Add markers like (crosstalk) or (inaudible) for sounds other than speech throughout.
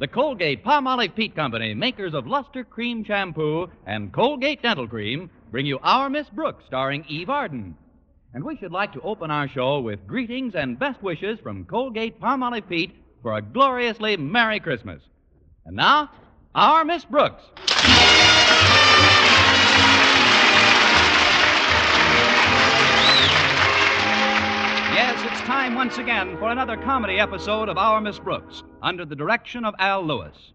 The Colgate Palmolive Peet Company, makers of Lustre-Creme Shampoo and Colgate Dental Cream, bring you Our Miss Brooks, starring Eve Arden. And we should like to open our show with greetings and best wishes from Colgate Palmolive Peet for a gloriously Merry Christmas. And now, Our Miss Brooks. It's time once again for another comedy episode of Our Miss Brooks, under the direction of Al Lewis.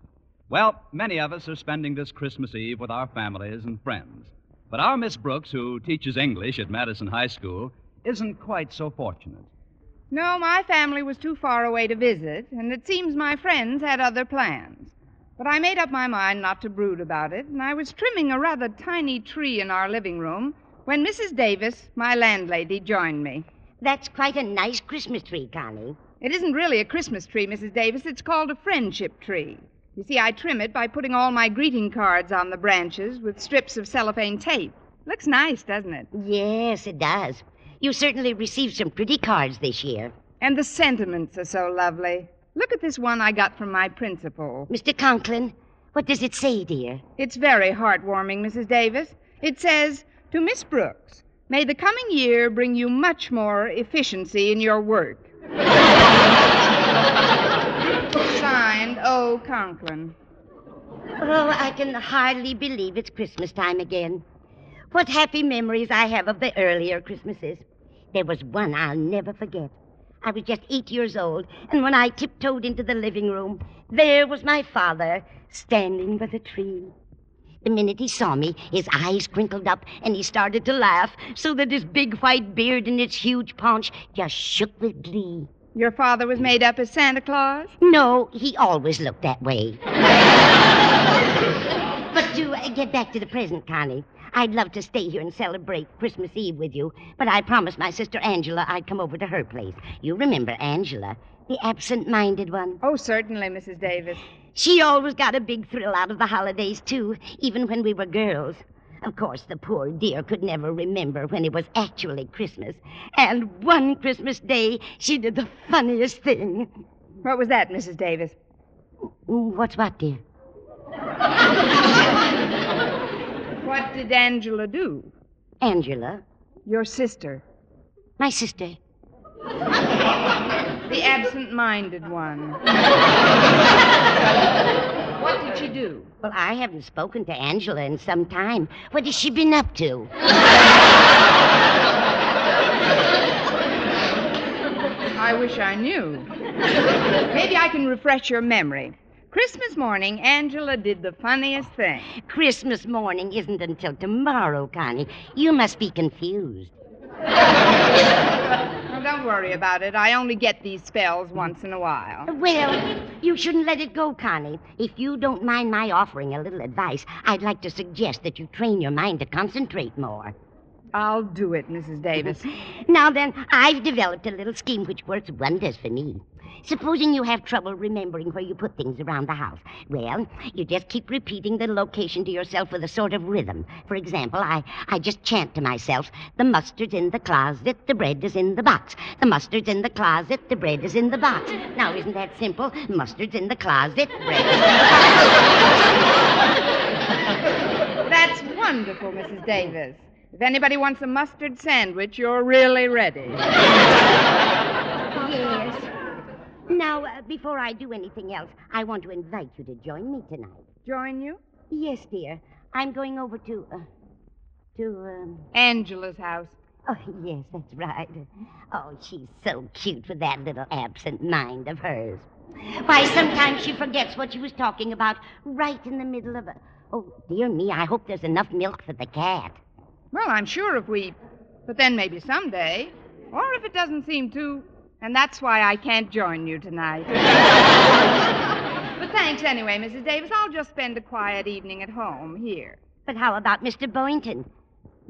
Well, many of us are spending this Christmas Eve with our families and friends. But our Miss Brooks, who teaches English at Madison High School, isn't quite so fortunate. No, my family was too far away to visit, and it seems my friends had other plans. But I made up my mind not to brood about it, and I was trimming a rather tiny tree in our living room when Mrs. Davis, my landlady, joined me. That's quite a nice Christmas tree, Connie. It isn't really a Christmas tree, Mrs. Davis. It's called a friendship tree. You see, I trim it by putting all my greeting cards on the branches with strips of cellophane tape. Looks nice, doesn't it? Yes, it does. You certainly received some pretty cards this year. And the sentiments are so lovely. Look at this one I got from my principal. Mr. Conklin, what does it say, dear? It's very heartwarming, Mrs. Davis. It says, To Miss Brooks, may the coming year bring you much more efficiency in your work. Signed, O. Conklin. Oh, I can hardly believe it's Christmas time again. What happy memories I have of the earlier Christmases. There was one I'll never forget. I was just eight years old, and when I tiptoed into the living room, there was my father standing by the tree. The minute he saw me, his eyes crinkled up and he started to laugh so that his big white beard and its huge paunch just shook with glee. Your father was made up as Santa Claus? No, he always looked that way. but to uh, get back to the present, Connie, I'd love to stay here and celebrate Christmas Eve with you, but I promised my sister Angela I'd come over to her place. You remember Angela, the absent minded one? Oh, certainly, Mrs. Davis. She always got a big thrill out of the holidays, too, even when we were girls. Of course, the poor dear could never remember when it was actually Christmas. And one Christmas day, she did the funniest thing. What was that, Mrs. Davis? What's what, dear? What did Angela do? Angela? Your sister. My sister. The absent minded one. what did she do? Well, I haven't spoken to Angela in some time. What has she been up to? I wish I knew. Maybe I can refresh your memory. Christmas morning, Angela did the funniest thing. Christmas morning isn't until tomorrow, Connie. You must be confused. (laughs) Don't worry about it. I only get these spells once in a while. Well, you shouldn't let it go, Connie. If you don't mind my offering a little advice, I'd like to suggest that you train your mind to concentrate more. I'll do it, Mrs. Davis. (laughs) Now then, I've developed a little scheme which works wonders for me. Supposing you have trouble remembering where you put things around the house. Well, you just keep repeating the location to yourself with a sort of rhythm. For example, I, I just chant to myself, the mustard's in the closet, the bread is in the box. The mustard's in the closet, the bread is in the box. Now, isn't that simple? Mustard's in the closet, bread is in the box. (laughs) That's wonderful, Mrs. Davis. If anybody wants a mustard sandwich, you're really ready. (laughs) Yes. Now, uh, before I do anything else, I want to invite you to join me tonight. Join you? Yes, dear. I'm going over to, uh, to, um... Angela's house. Oh, (laughs) yes, that's right. Oh, she's so cute with that little absent mind of hers. Why, sometimes she forgets what she was talking about right in the middle of a. Oh, dear me, I hope there's enough milk for the cat. Well, I'm sure if we. But then maybe someday. Or if it doesn't seem to. And that's why I can't join you tonight. (laughs) but thanks anyway, Mrs. Davis. I'll just spend a quiet evening at home here. But how about Mr. Boynton?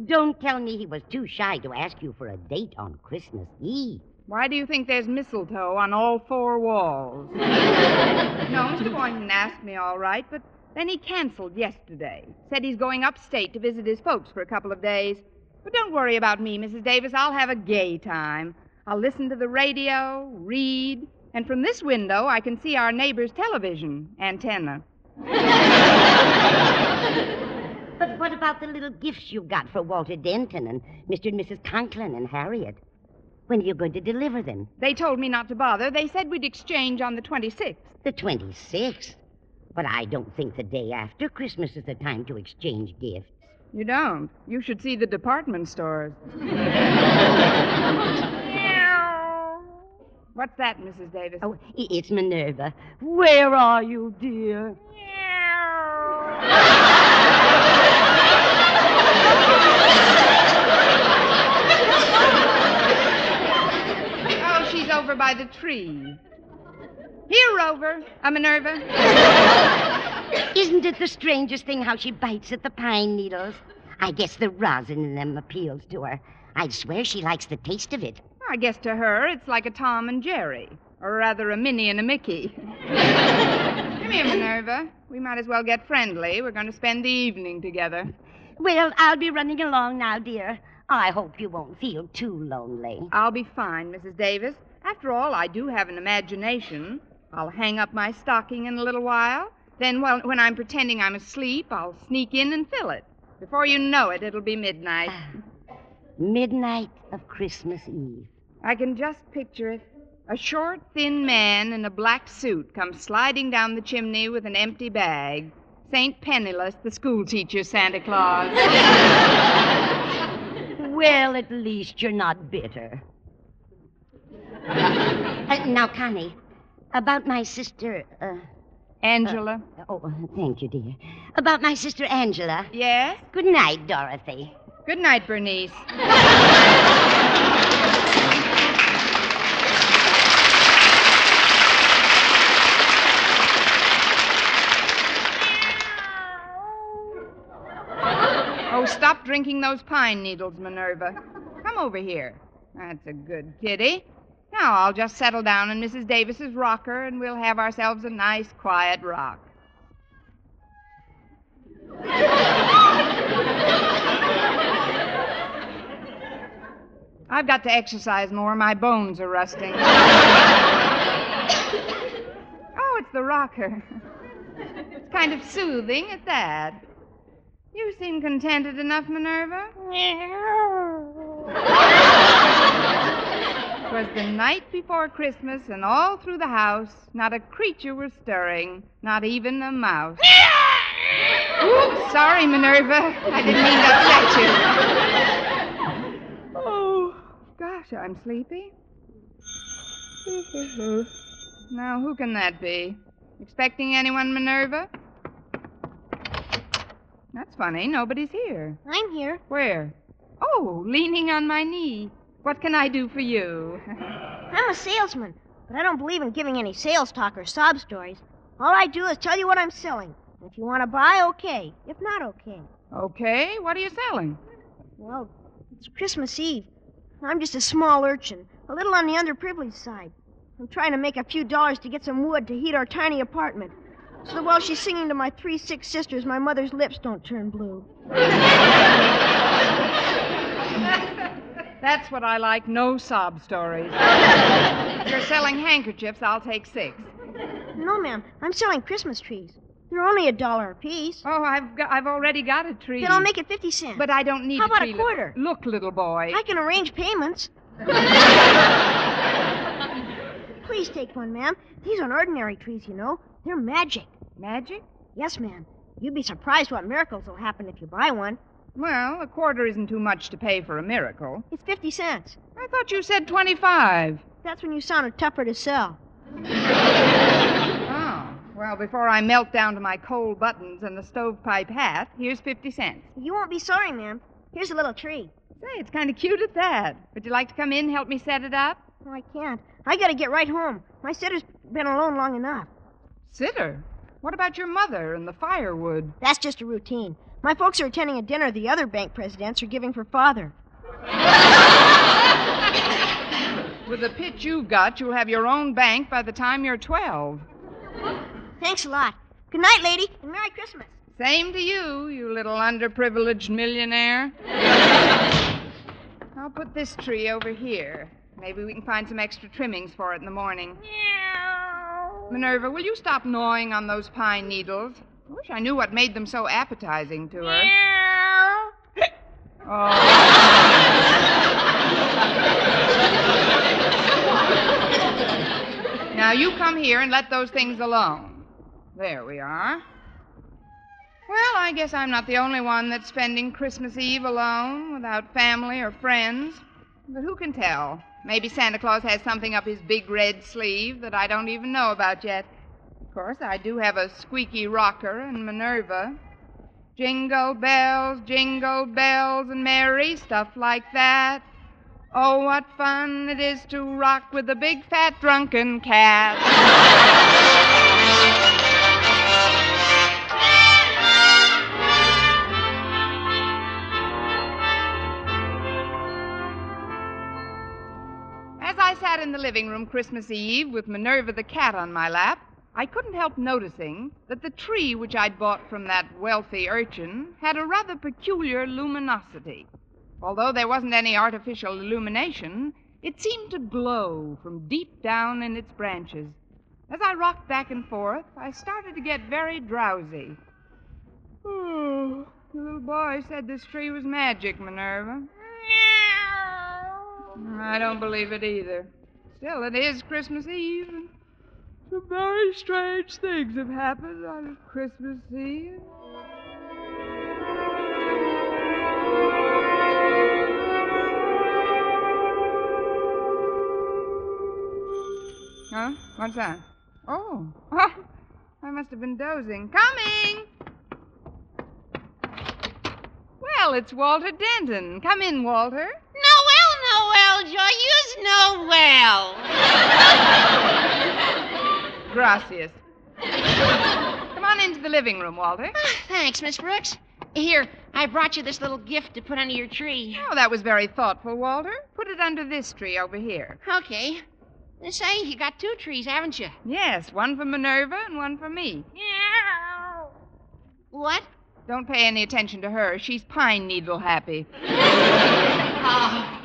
Don't tell me he was too shy to ask you for a date on Christmas Eve. Why do you think there's mistletoe on all four walls? (laughs) no, Mr. Boynton asked me all right, but then he canceled yesterday. Said he's going upstate to visit his folks for a couple of days. But don't worry about me, Mrs. Davis. I'll have a gay time. I'll listen to the radio, read, And from this window, I can see our neighbor's television antenna. (laughs) But what about the little gifts you got for Walter Denton and Mr. and Mrs. Conklin and Harriet? When are you going to deliver them? They told me not to bother. They said we'd exchange on the 26th. The 26th. But I don't think the day after Christmas is the time to exchange gifts. You don't. You should see the department stores. (laughs) What's that, Mrs. Davis? Oh, it's Minerva. Where are you, dear? (laughs) Oh, she's over by the tree. Here, Rover. A Minerva. (laughs) Isn't it the strangest thing how she bites at the pine needles? I guess the rosin in them appeals to her. I'd swear she likes the taste of it. I guess to her it's like a Tom and Jerry, or rather a Minnie and a Mickey. (laughs) Come here, Minerva. We might as well get friendly. We're going to spend the evening together. Well, I'll be running along now, dear. I hope you won't feel too lonely. I'll be fine, Mrs. Davis. After all, I do have an imagination. I'll hang up my stocking in a little while. Then, well, when I'm pretending I'm asleep, I'll sneak in and fill it. Before you know it, it'll be midnight. Midnight of Christmas Eve. I can just picture it. A short, thin man in a black suit comes sliding down the chimney with an empty bag. Saint Penniless, the schoolteacher Santa Claus. (laughs) Well, at least you're not bitter. (laughs) Uh, now, Connie, about my sister. Uh, Angela. oh, uh, thank you, dear. About my sister Angela. Yes? Good night, Dorothy. Good night, Bernice. Oh, stop drinking those pine needles, Minerva. Come over here. That's a good kitty. Now I'll just settle down in Mrs. Davis's rocker and we'll have ourselves a nice, quiet rock. I've got to exercise more. My bones are rusting. oh, it's the rocker. It's kind of soothing at that. You seem contented enough, Minerva. It was the night before Christmas, and all through the house, not a creature was stirring, not even a mouse. Oops, sorry, Minerva. I didn't mean to upset you. Oh, gosh, I'm sleepy. now, who can that be? Expecting anyone, Minerva? That's funny. Nobody's here. I'm here. Where? Oh, leaning on my knee. What can I do for you? (laughs) I'm a salesman, but I don't believe in giving any sales talk or sob stories. All I do is tell you what I'm selling. If you want to buy, okay. If not, okay. okay, what are you selling? Well, it's Christmas Eve. I'm just a small urchin, a little on the underprivileged side. I'm trying to make a few dollars to get some wood to heat our tiny apartment. So that while she's singing to my three sick sisters, my mother's lips don't turn blue. (laughs) That's what I like. No sob stories. (laughs) if you're selling handkerchiefs, I'll take six. No, ma'am. I'm selling Christmas trees. They're only a dollar apiece. Oh, I've got, I've already got a tree. Then I'll make it 50 cents. But I don't need How about a tree. quarter? Look, little boy. I can arrange payments. (laughs) Please take one, ma'am. These aren't ordinary trees, you know. They're magic. Magic? Yes, ma'am. You'd be surprised what miracles will happen if you buy one. Well, a quarter isn't too much to pay for a miracle. It's 50 cents. I thought you said 25. That's when you sounded tougher to sell. (laughs) Oh. Well, before I melt down to my coal buttons and the stovepipe hat, here's 50 cents. You won't be sorry, ma'am. Here's a little tree. Say, it's kind of cute at that. Would you like to come in and help me set it up? Oh, I can't. I gotta get right home. My sitter's been alone long enough. Sitter? What about your mother and the firewood? That's just a routine. My folks are attending a dinner the other bank presidents are giving for father. (laughs) With the pitch you've got, you'll have your own bank by the time you're 12. Thanks a lot. Good night, lady, and Merry Christmas. Same to you, you little underprivileged millionaire. (laughs) I'll put this tree over here. Maybe we can find some extra trimmings for it in the morning. Minerva, will you stop gnawing on those pine needles? I wish I knew what made them so appetizing to her. Oh. now you come here and let those things alone. There we are. Well, I guess I'm not the only one that's spending Christmas Eve alone without family or friends. But who can tell? Maybe Santa Claus has something up his big red sleeve that I don't even know about yet. Of course, I do have a squeaky rocker and Minerva. Jingle bells, jingle bells, and merry stuff like that. Oh, what fun it is to rock with a big fat drunken cat. (laughs) in the living room Christmas Eve with Minerva the cat on my lap, I couldn't help noticing that the tree which I'd bought from that wealthy urchin had a rather peculiar luminosity. Although there wasn't any artificial illumination, it seemed to glow from deep down in its branches. As I rocked back and forth, I started to get very drowsy. The little boy said this tree was magic, Minerva. I don't believe it either. Still, it is Christmas Eve, and some very strange things have happened on Christmas Eve. Huh? What's that? Oh. (laughs) I must have been dozing. Coming! Well, it's Walter Denton. Come in, Walter. Noel, Noel, joyous Noel. Gracias. Come on into the living room, Walter. Ah, thanks, Miss Brooks. Here, I brought you this little gift to put under your tree. Oh, that was very thoughtful, Walter. Put it under this tree over here. Okay. Say, you got two trees, haven't you? Yes, one for Minerva and one for me. What? Don't pay any attention to her. She's pine needle happy. (laughs) Oh.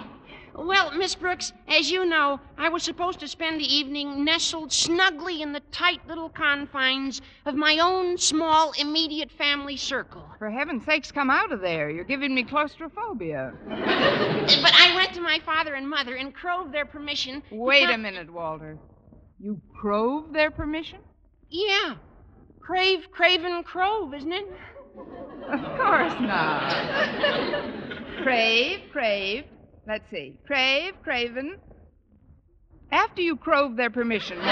Well, Miss Brooks, as you know, I was supposed to spend the evening nestled snugly in the tight little confines of my own small, immediate family circle. For heaven's sakes, come out of there. You're giving me claustrophobia. (laughs) But I went to my father and mother and crowed their permission. Wait a minute, Walter. You crove their permission? Yeah. Crave, Craven, Crove, isn't it? Of course not. (laughs) crave, crave. Let's see. Crave, craven. After you crove their permission, what?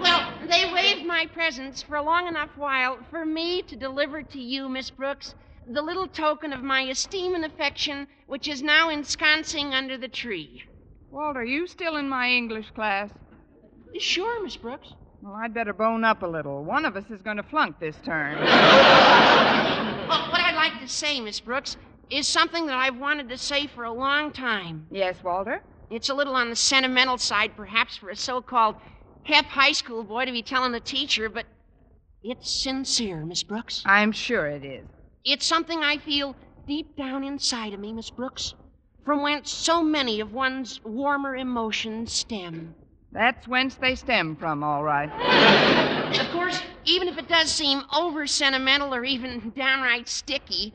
Well, they waived my presence for a long enough while for me to deliver to you, Miss Brooks, the little token of my esteem and affection which is now ensconcing under the tree. Walter, are you still in my English class? Sure, Miss Brooks. Well, I'd better bone up a little. One of us is going to flunk this term. (laughs) Like to say, Miss Brooks, is something that I've wanted to say for a long time. yes, Walter? It's a little on the sentimental side, perhaps, for a so called hep high school boy to be telling the teacher, but it's sincere, Miss Brooks. I'm sure it is. It's something I feel deep down inside of me, Miss Brooks, from whence so many of one's warmer emotions stem. That's whence they stem from, all right. Of course, even if it does seem over sentimental or even downright sticky,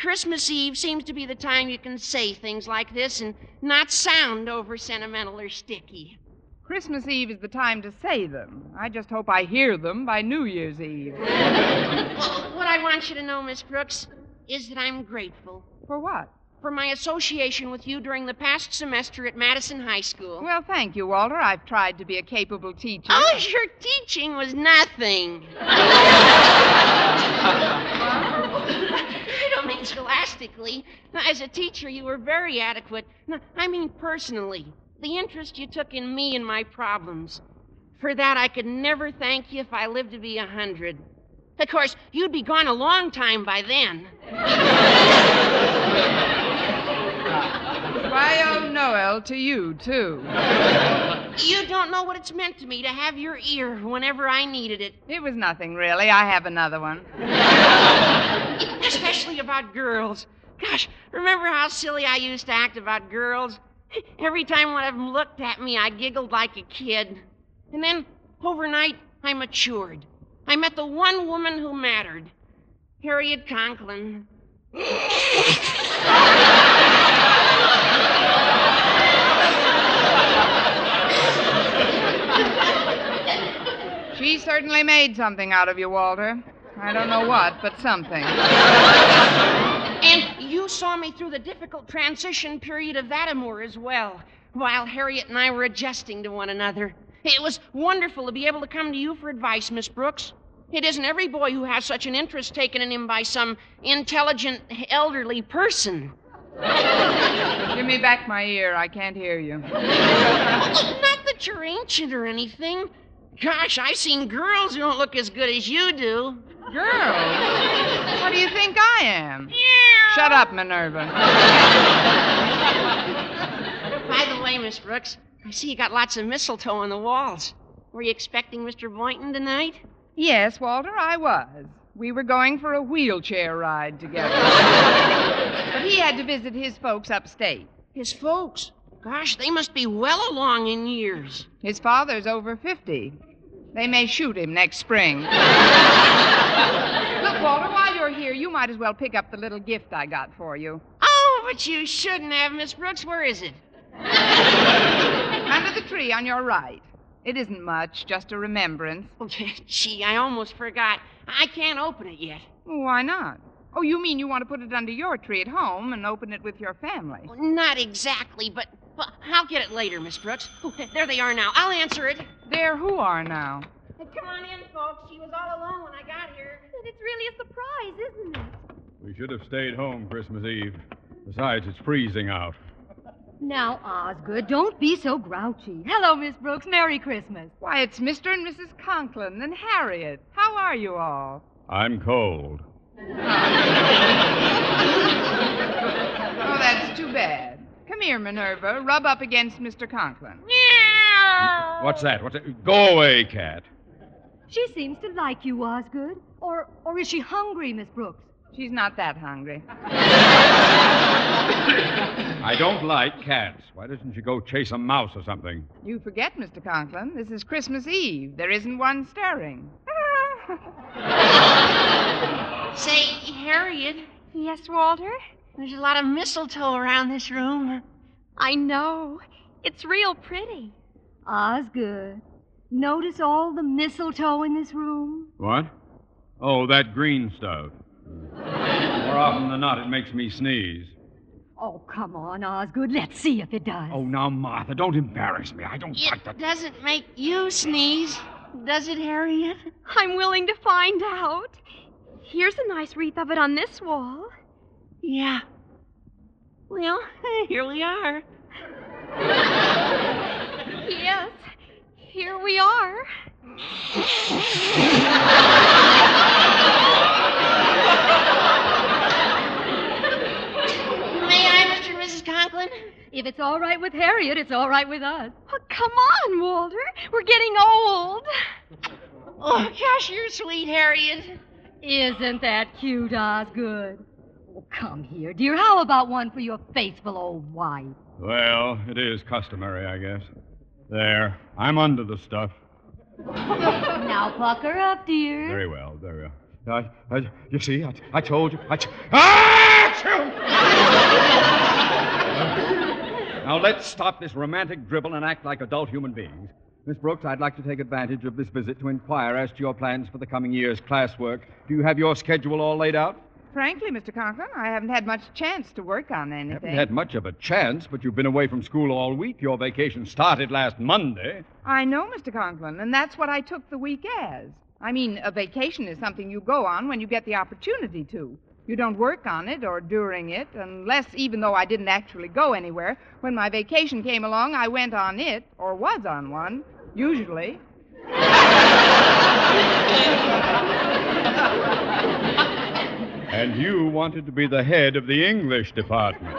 Christmas Eve seems to be the time you can say things like this and not sound over sentimental or sticky. Christmas Eve is the time to say them. I just hope I hear them by New Year's Eve. What I want you to know, Miss Brooks, is that I'm grateful For what? For my association with you during the past semester at Madison High School. Well, thank you, Walter. I've tried to be a capable teacher. Oh, your teaching was nothing. (laughs) I don't mean scholastically. As a teacher, you were very adequate. I mean personally. The interest you took in me and my problems. For that, I could never thank you if I lived to be a hundred. Of course, you'd be gone a long time by then. (laughs) I owe Noel to you, too. You don't know what it's meant to me to have your ear whenever I needed it, It was nothing, really. I have another one. especially about girls. Gosh, remember how silly I used to act about girls? Every time one of them looked at me, I giggled like a kid. And then, overnight, I matured. I met the one woman who mattered Harriet Conklin. (laughs) She certainly made something out of you, Walter. I don't know what, but something. And you saw me through the difficult transition period of that amour as well, while Harriet and I were adjusting to one another. It was wonderful to be able to come to you for advice, Miss Brooks. It isn't every boy who has such an interest taken in him by some intelligent, elderly person. Give me back my ear. I can't hear you. Not that you're ancient or anything. Gosh, I've seen girls who don't look as good as you do. Girl, what do you think I am? Shut up, Minerva. By the way, Miss Brooks, I see you got lots of mistletoe on the walls. Were you expecting Mr. Boynton tonight? Yes, Walter, I was. We were going for a wheelchair ride together. (laughs) but he had to visit his folks upstate. His folks. Gosh, they must be well along in years. His father's over 50. They may shoot him next spring. (laughs) Look, Walter, while you're here, you might as well pick up the little gift I got for you. Oh, but you shouldn't have, Miss Brooks. Where is it? (laughs) Under the tree on your right. It isn't much, just a remembrance. Oh, (laughs) gee, I almost forgot. I can't open it yet. Why not? Oh, you mean you want to put it under your tree at home and open it with your family? Not exactly, but, but I'll get it later, Miss Brooks. There they are now. I'll answer it. There who are now? Come on in, folks. She was all alone when I got here. But it's really a surprise, isn't it? We should have stayed home Christmas Eve. Besides, it's freezing out. Now, Osgood, don't be so grouchy. Hello, Miss Brooks. Merry Christmas. Why, it's Mr. and Mrs. Conklin and Harriet. How are you all? I'm cold. (laughs) Oh, that's too bad. Come here, Minerva. Rub up against Mr. Conklin. Meow. What's that? What's that? Go away, cat. She seems to like you, Osgood. Or, or is she hungry, Miss Brooks? She's not that hungry. I don't like cats. Why doesn't she go chase a mouse or something? You forget, Mr. Conklin. This is Christmas Eve. There isn't one stirring. (laughs) Say, Harriet, Yes, Walter? There's a lot of mistletoe around this room. I know. It's real pretty. Osgood, notice all the mistletoe in this room? What? Oh, that green stuff. More often than not, it makes me sneeze. Oh, come on, Osgood. Let's see if it does. Oh, now, Martha, don't embarrass me. I don't like It that. doesn't make you sneeze, does it, Harriet? I'm willing to find out. Here's a nice wreath of it on this wall. Yeah. Well, (laughs) here we are. Yes, here we are. May I, Mr. and Mrs. Conklin? If it's all right with Harriet, it's all right with us. Oh, come on, Walter. We're getting old. (laughs) Oh, gosh, you're sweet, Harriet. Isn't that cute, Osgood? Oh, come here, dear. How about one for your faithful old wife? Well, it is customary, I guess. There. I'm under the stuff. (laughs) Now pucker up, dear. Very well, very well. I, I, you see, I, I told you. I t- ah! (laughs) now let's stop this romantic dribble and act like adult human beings. Miss Brooks, I'd like to take advantage of this visit to inquire as to your plans for the coming year's classwork. Do you have your schedule all laid out? Frankly, Mr. Conklin, I haven't had much chance to work on anything. Haven't had much of a chance, but you've been away from school all week. Your vacation started last Monday. I know, Mr. Conklin, and that's what I took the week as. I mean, a vacation is something you go on when you get the opportunity to. You don't work on it or during it, unless, even though I didn't actually go anywhere, when my vacation came along, I went on it, or was on one, usually. (laughs) And you wanted to be the head of the English department.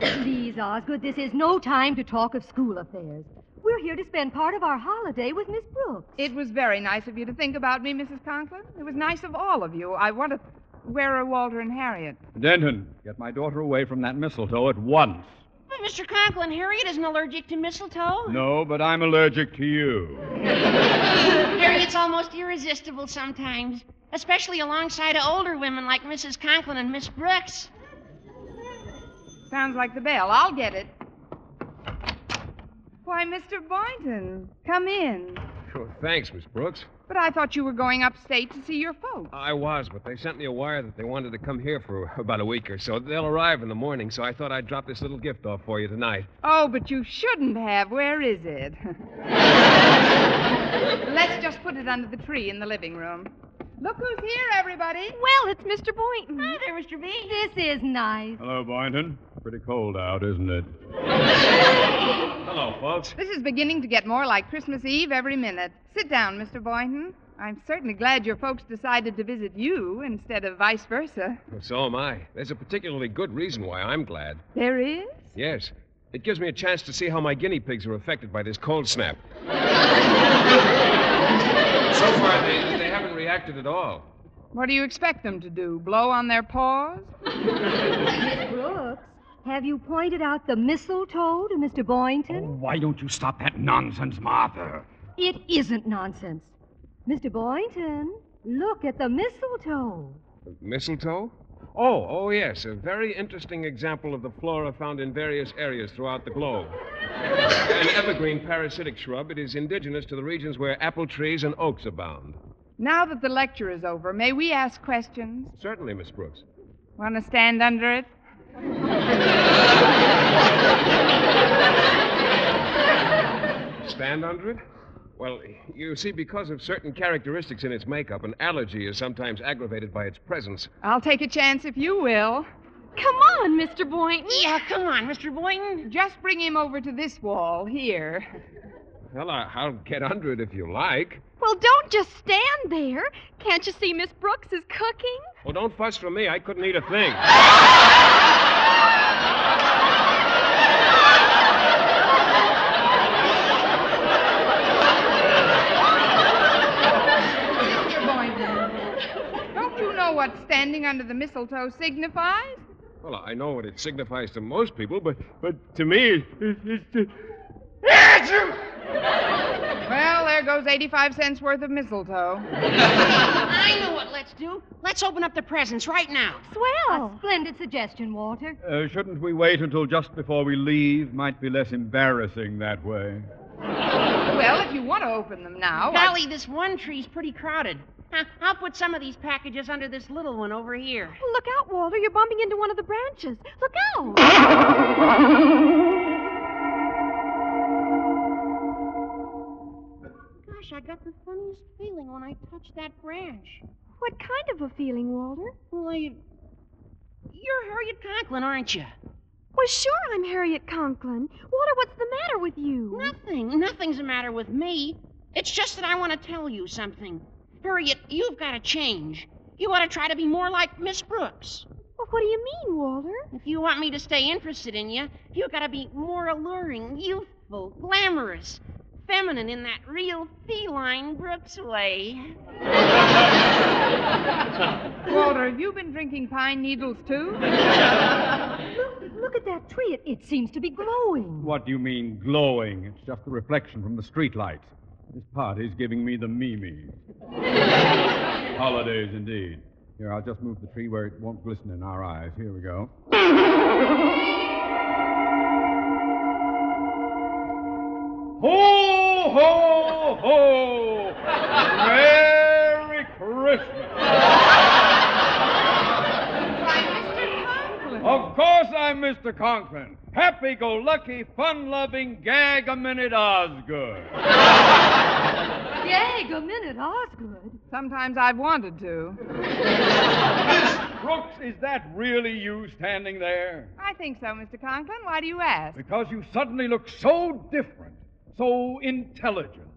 (coughs) Please, Osgood, this is no time to talk of school affairs. We're here to spend part of our holiday with Miss Brooks. It was very nice of you to think about me, Mrs. Conklin. It was nice of all of you. I want to. Where are Walter and Harriet? Denton, get my daughter away from that mistletoe at once. But Mr. Conklin, Harriet isn't allergic to mistletoe. No, but I'm allergic to you. (laughs) Harriet's almost irresistible sometimes, especially alongside of older women like Mrs. Conklin and Miss Brooks. Sounds like the bell. I'll get it. Why, Mr. Boynton, come in. Sure, thanks, Miss Brooks. But I thought you were going upstate to see your folks. I was, but they sent me a wire that they wanted to come here for (laughs) about a week or so. They'll arrive in the morning, so I thought I'd drop this little gift off for you tonight. Oh, but you shouldn't have. Where is it? (laughs) Let's just put it under the tree in the living room. Look who's here, everybody. Well, it's Mr. Boynton. Hi there, Mr. B. This is nice. Hello, Boynton. Pretty cold out, isn't it? (laughs) Hello, folks. This is beginning to get more like Christmas Eve every minute. Sit down, Mr. Boynton. I'm certainly glad your folks decided to visit you instead of vice versa. Well, so am I. There's a particularly good reason why I'm glad. There is? Yes. It gives me a chance to see how my guinea pigs are affected by this cold snap. (laughs) so far, they, they at all. What do you expect them to do? Blow on their paws? Miss Brooks, have you pointed out the mistletoe to Mr. Boynton? Oh, why don't you stop that nonsense, Martha? It isn't nonsense. Mr. Boynton, look at the mistletoe. Mistletoe? Oh, oh, yes. A very interesting example of the flora found in various areas throughout the globe. An evergreen parasitic shrub, it is indigenous to the regions where apple trees and oaks abound. Now that the lecture is over, may we ask questions? Certainly, Miss Brooks. Want to stand under it? Stand under it? Well, you see, because of certain characteristics in its makeup, an allergy is sometimes aggravated by its presence. I'll take a chance if you will. Come on, Mr. Boynton. Yeah, come on, Mr. Boynton. Just bring him over to this wall here. Well, I- I'll get under it if you like. Well, don't just stand there. Can't you see Miss Brooks is cooking? Well, don't fuss for me. I couldn't eat a thing. Mr. Boynton, don't you know what standing under the mistletoe signifies? Well, I know what it signifies to most people, but but to me, it, it's. (laughs) Well, there goes 85 cents worth of mistletoe. (laughs) I know what let's do. Let's open up the presents right now. Swell. Splendid suggestion, Walter. Uh, shouldn't we wait until just before we leave? Might be less embarrassing that way. (laughs) Well, if you want to open them now. I- this one tree's pretty crowded. Huh, I'll put some of these packages under this little one over here. Look out, Walter. You're bumping into one of the branches. Look out. I got the funniest feeling when I touched that branch. What kind of a feeling, Walter? Well, I... You're Harriet Conklin, aren't you? Well, sure, I'm Harriet Conklin. Walter, what's the matter with you? Nothing. Nothing's the matter with me. It's just that I want to tell you something. Harriet, you've got to change. You ought to try to be more like Miss Brooks. Well, what do you mean, Walter? If you want me to stay interested in you, you've got to be more alluring, youthful, glamorous, feminine in that real feline Brooks way. (laughs) Walter, have you been drinking pine needles too? Look, look at that tree. It, it seems to be glowing. What do you mean glowing? It's just the reflection from the streetlights. This party's giving me the mimi. (laughs) Holidays indeed. Here, I'll just move the tree where it won't glisten in our eyes. Here we go. (laughs) Ho, ho, ho! Merry Christmas! Why, Mr. Conklin. Of course I'm Mr. Conklin. Happy go lucky, fun loving, gag a minute Osgood. Gag a minute, Osgood. Sometimes I've wanted to. Miss Brooks, is that really you standing there? I think so, Mr. Conklin. Why do you ask? Because you suddenly look so different, so intelligent.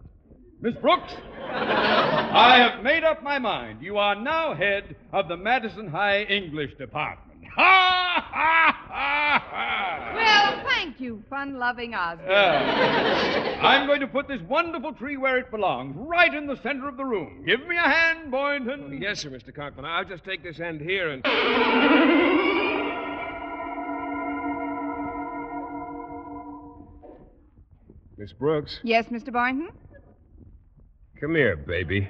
Miss Brooks, (laughs) I have made up my mind. You are now head of the Madison High English Department. (laughs) Ha, ha, ha, ha! Well, thank you, fun loving Osgood. Uh, I'm going to put this wonderful tree where it belongs, right in the center of the room. Give me a hand, Boynton. Yes, sir, Mr. Conklin. I'll just take this end here and. (laughs) Miss Brooks, yes, Mr. Boynton? come here, baby.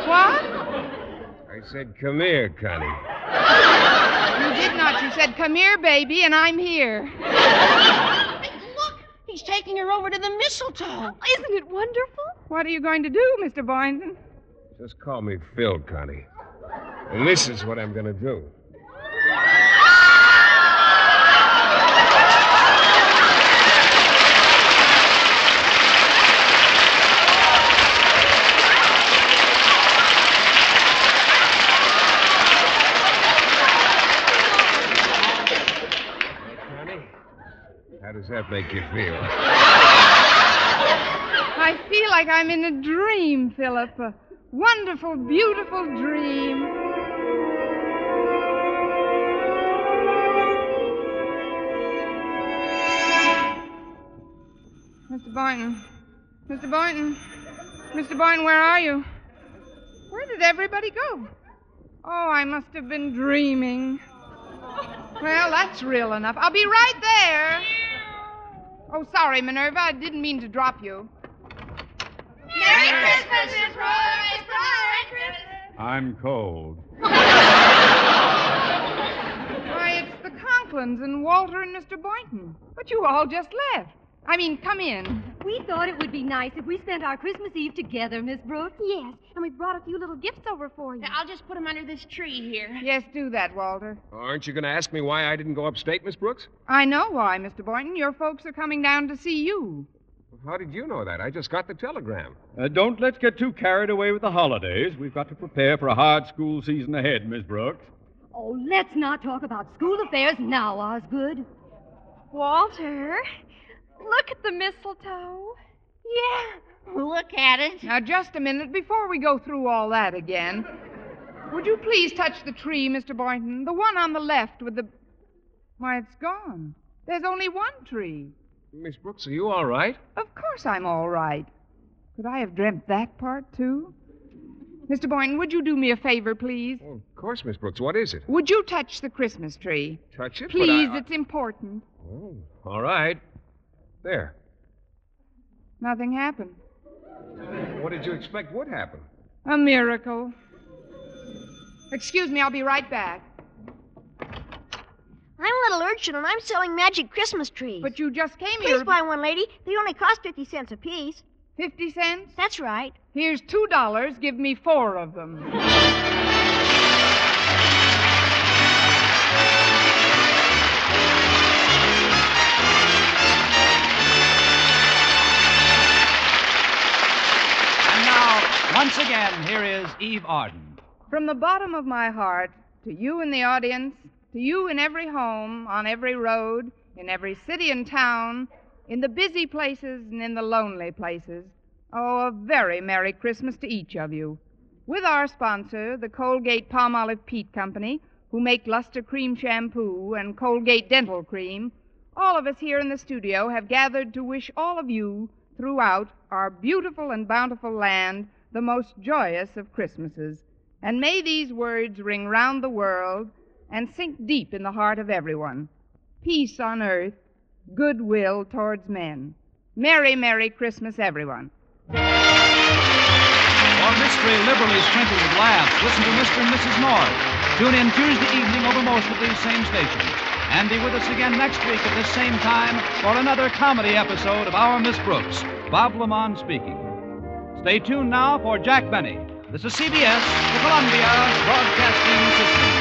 What? I said, come here, Connie. You did not. You said, come here, baby, and I'm here. Hey, look! He's taking her over to the mistletoe. Isn't it wonderful? What are you going to do, Mr. Boynton? Just call me Phil, Connie. And this is what I'm going to do. Does that make you feel? I feel like I'm in a dream, Philip. A wonderful, beautiful dream. Mr. Boynton. Mr. Boynton. Mr. Boynton, where are you? Where did everybody go? Oh, I must have been dreaming. Well, that's real enough. I'll be right there. Oh, sorry, Minerva. I didn't mean to drop you. Merry Christmas, Miss Rose! Merry Christmas! I'm cold. Why, it's the Conklins and Walter and Mr. Boynton. But you all just left. I mean, come in. We thought it would be nice if we spent our Christmas Eve together, Miss Brooks. Yes, and we brought a few little gifts over for you. I'll just put him under this tree here. Yes, do that, Walter. Aren't you going to ask me why I didn't go upstate, Miss Brooks? I know why, Mr. Boynton. Your folks are coming down to see you. How did you know that? I just got the telegram. Uh, don't let's get too carried away with the holidays. We've got to prepare for a hard school season ahead, Miss Brooks. Oh, let's not talk about school affairs now, Osgood. Walter, look at the mistletoe. Yeah, look at it. Now, just a minute before we go through all that again. Would you please touch the tree, Mr. Boynton? The one on the left with the. Why, it's gone. There's only one tree. Miss Brooks, are you all right? Of course I'm all right. Could I have dreamt that part, too? Mr. Boynton, would you do me a favor, please? Oh, of course, Miss Brooks. What is it? Would you touch the Christmas tree? Touch it? But Please, I- it's important. Oh, all right. There. Nothing happened. What did you expect would happen? A miracle. Excuse me, I'll be right back. I'm a little urchin, and I'm selling magic Christmas trees. But you just came Please here. Please buy one, lady. They only cost 50 cents apiece. Fifty cents? That's right. Here's two dollars. Give me four of them. Once again, here is Eve Arden. From the bottom of my heart, to you in the audience, to you in every home, on every road, in every city and town, in the busy places and in the lonely places, oh, a very Merry Christmas to each of you. With our sponsor, the Colgate Palmolive Peet Company, who make Lustre-Creme Shampoo and Colgate Dental Cream, all of us here in the studio have gathered to wish all of you throughout our beautiful and bountiful land the most joyous of Christmases. And may these words ring round the world and sink deep in the heart of everyone. Peace on earth, goodwill towards men. Merry, Merry Christmas, everyone. Mystery liberally sprinkled with laughs, listen to Mr. and Mrs. North. Tune in Tuesday evening over most of these same stations. And be with us again next week at this same time for another comedy episode of Our Miss Brooks. Bob LeMond speaking. Stay tuned now for Jack Benny. This is CBS, the Columbia Broadcasting System.